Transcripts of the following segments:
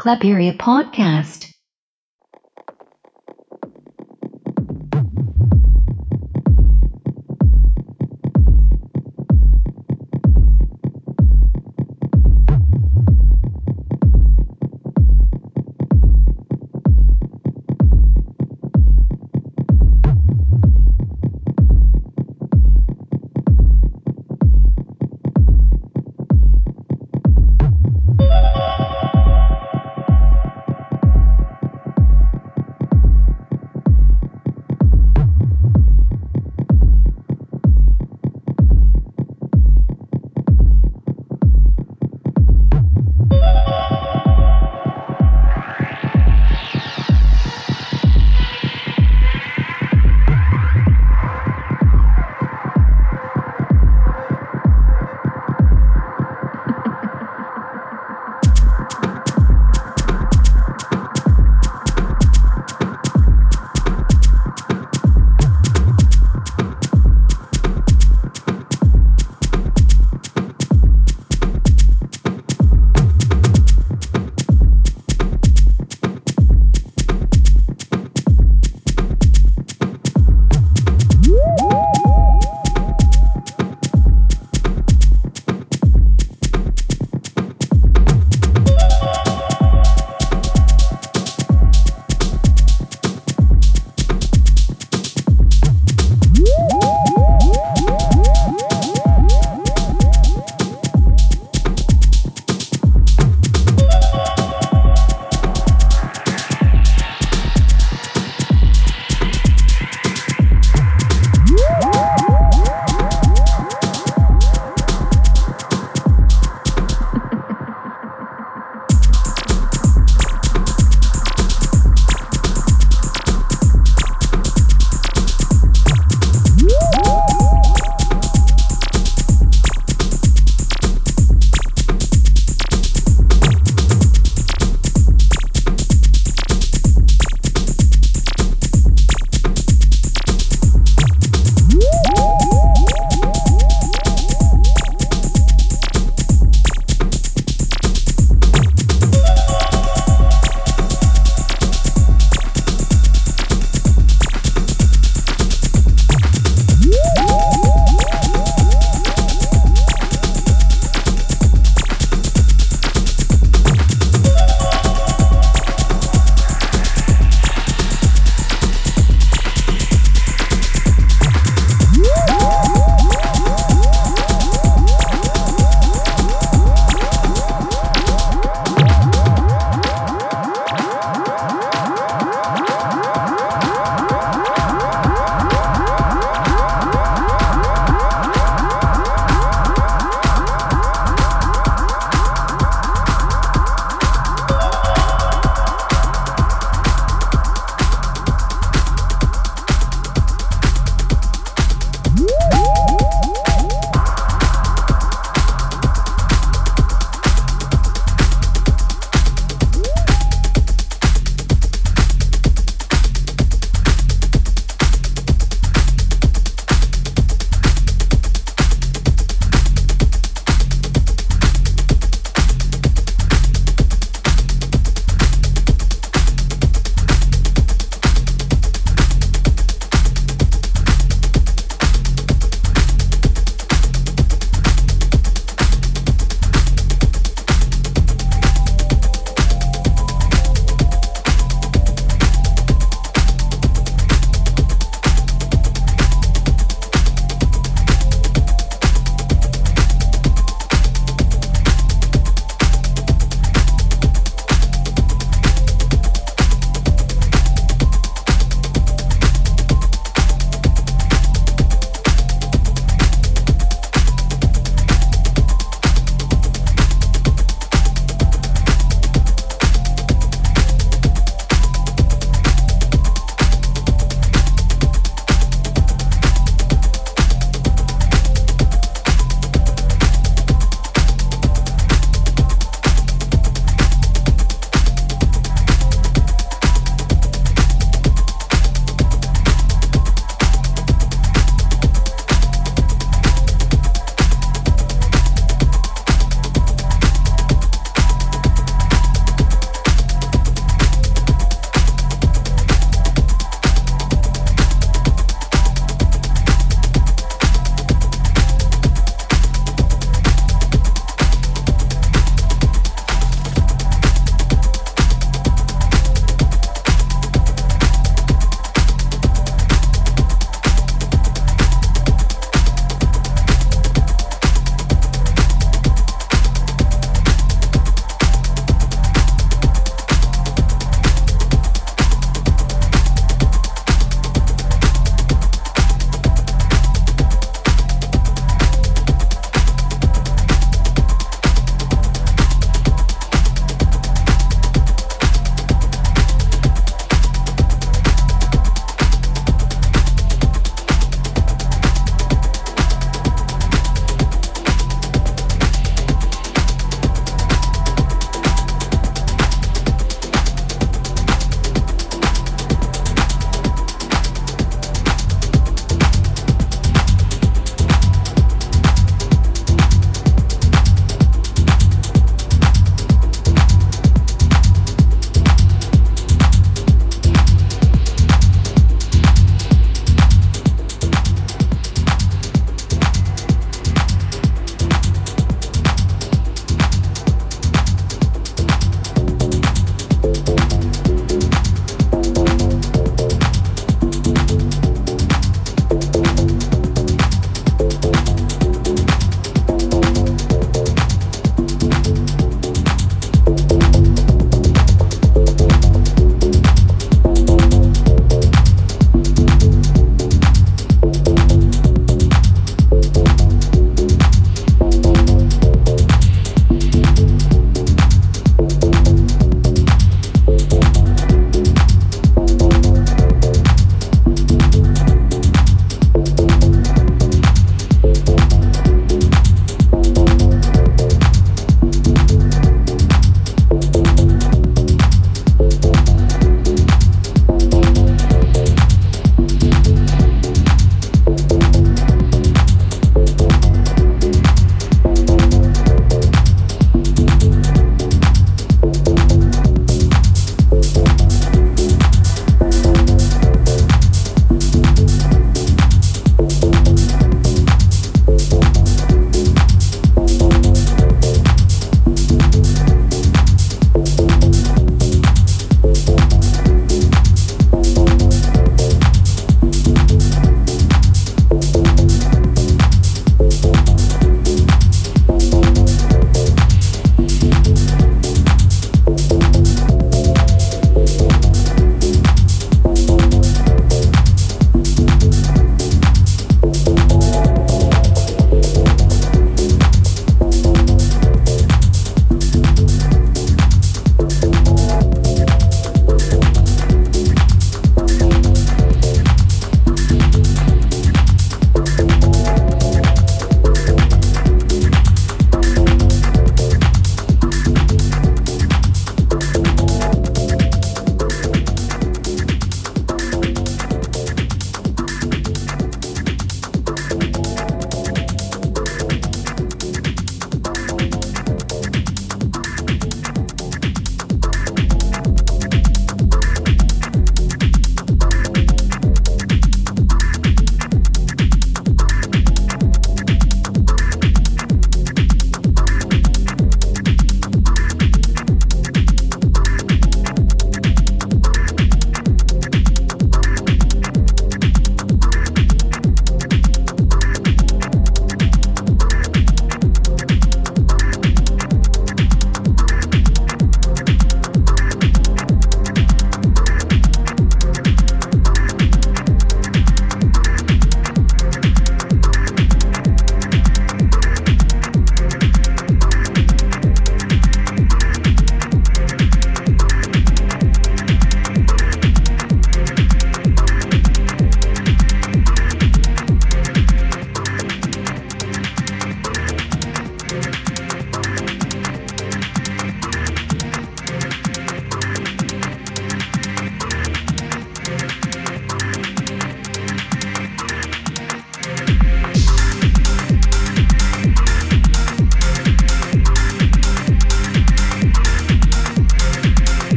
Claperia Podcast.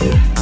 Massive.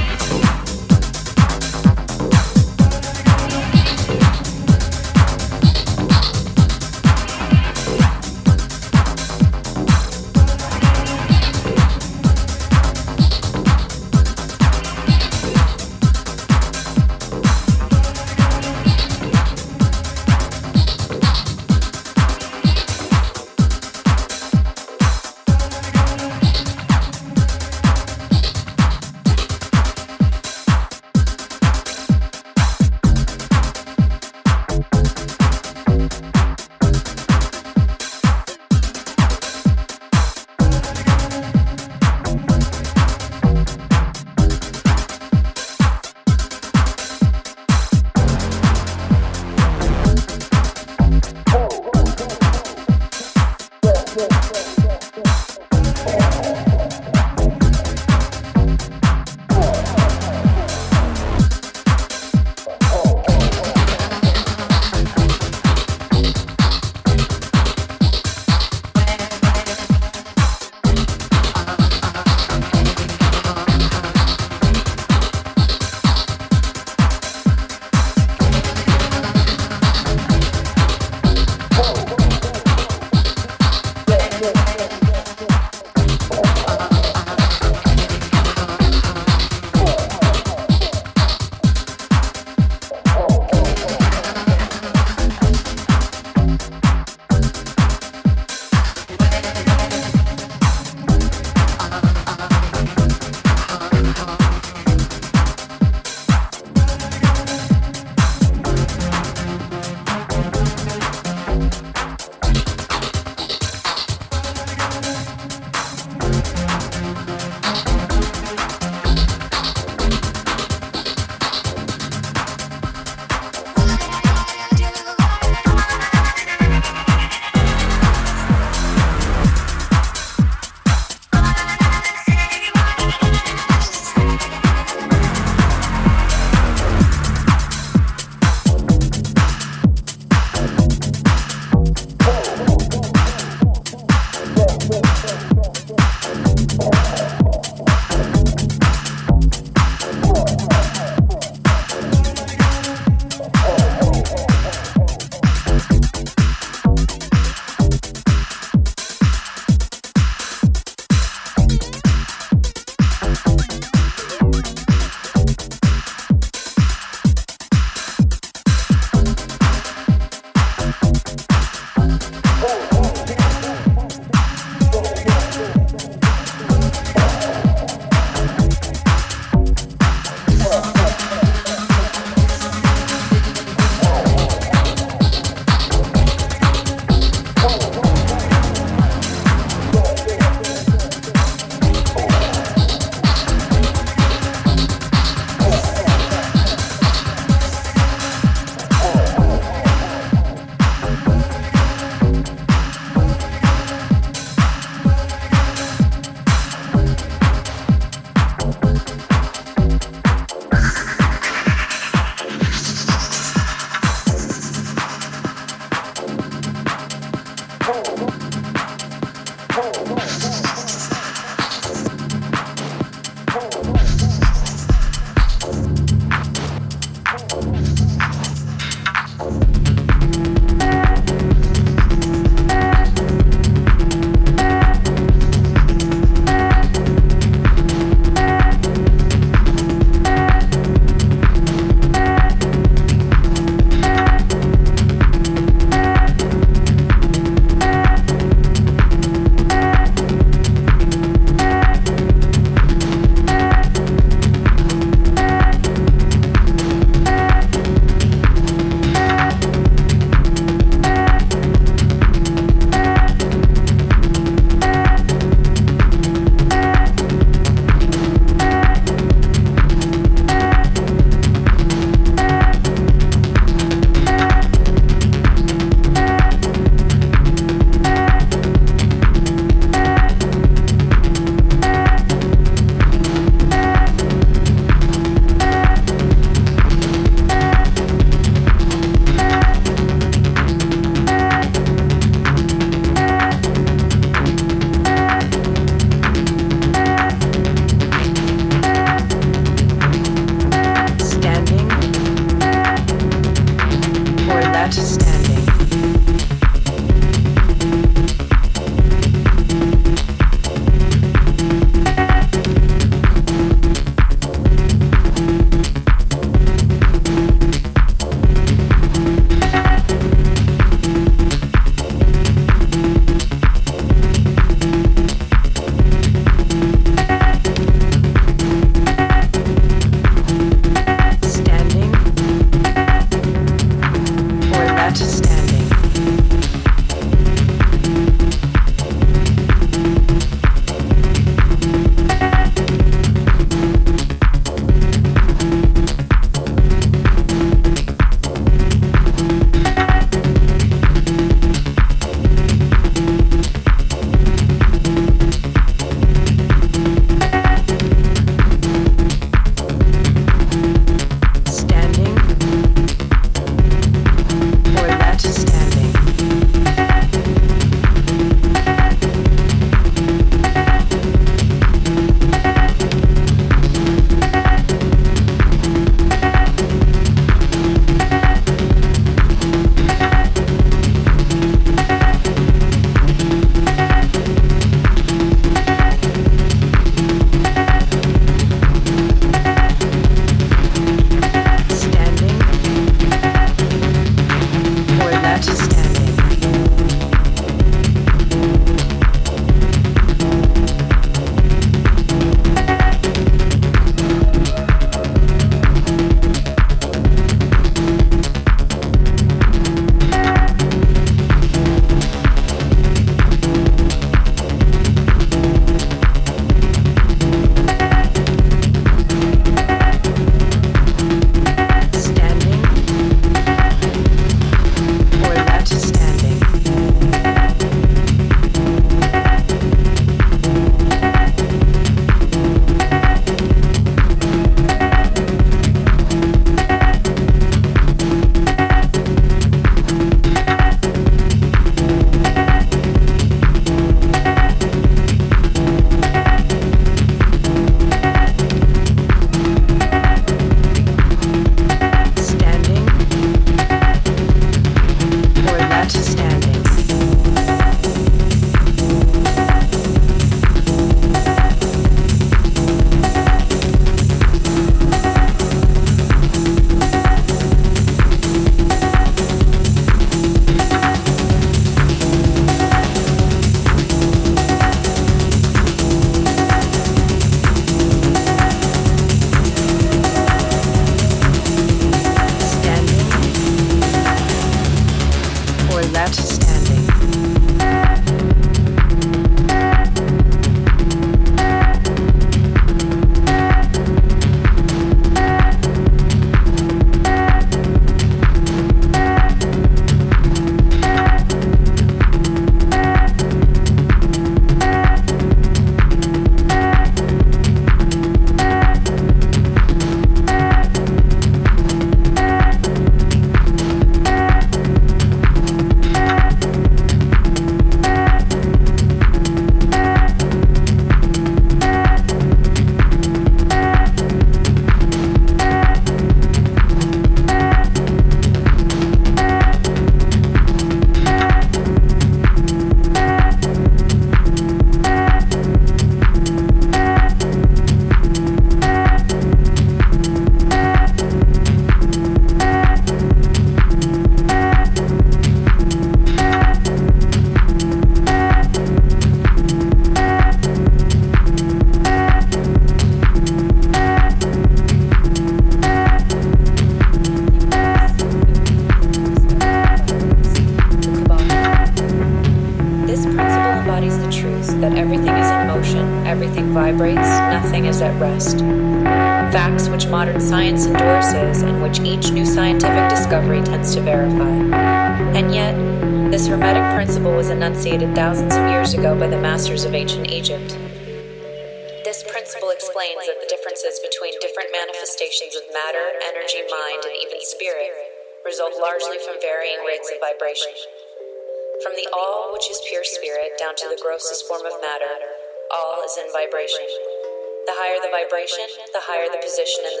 The higher the position in the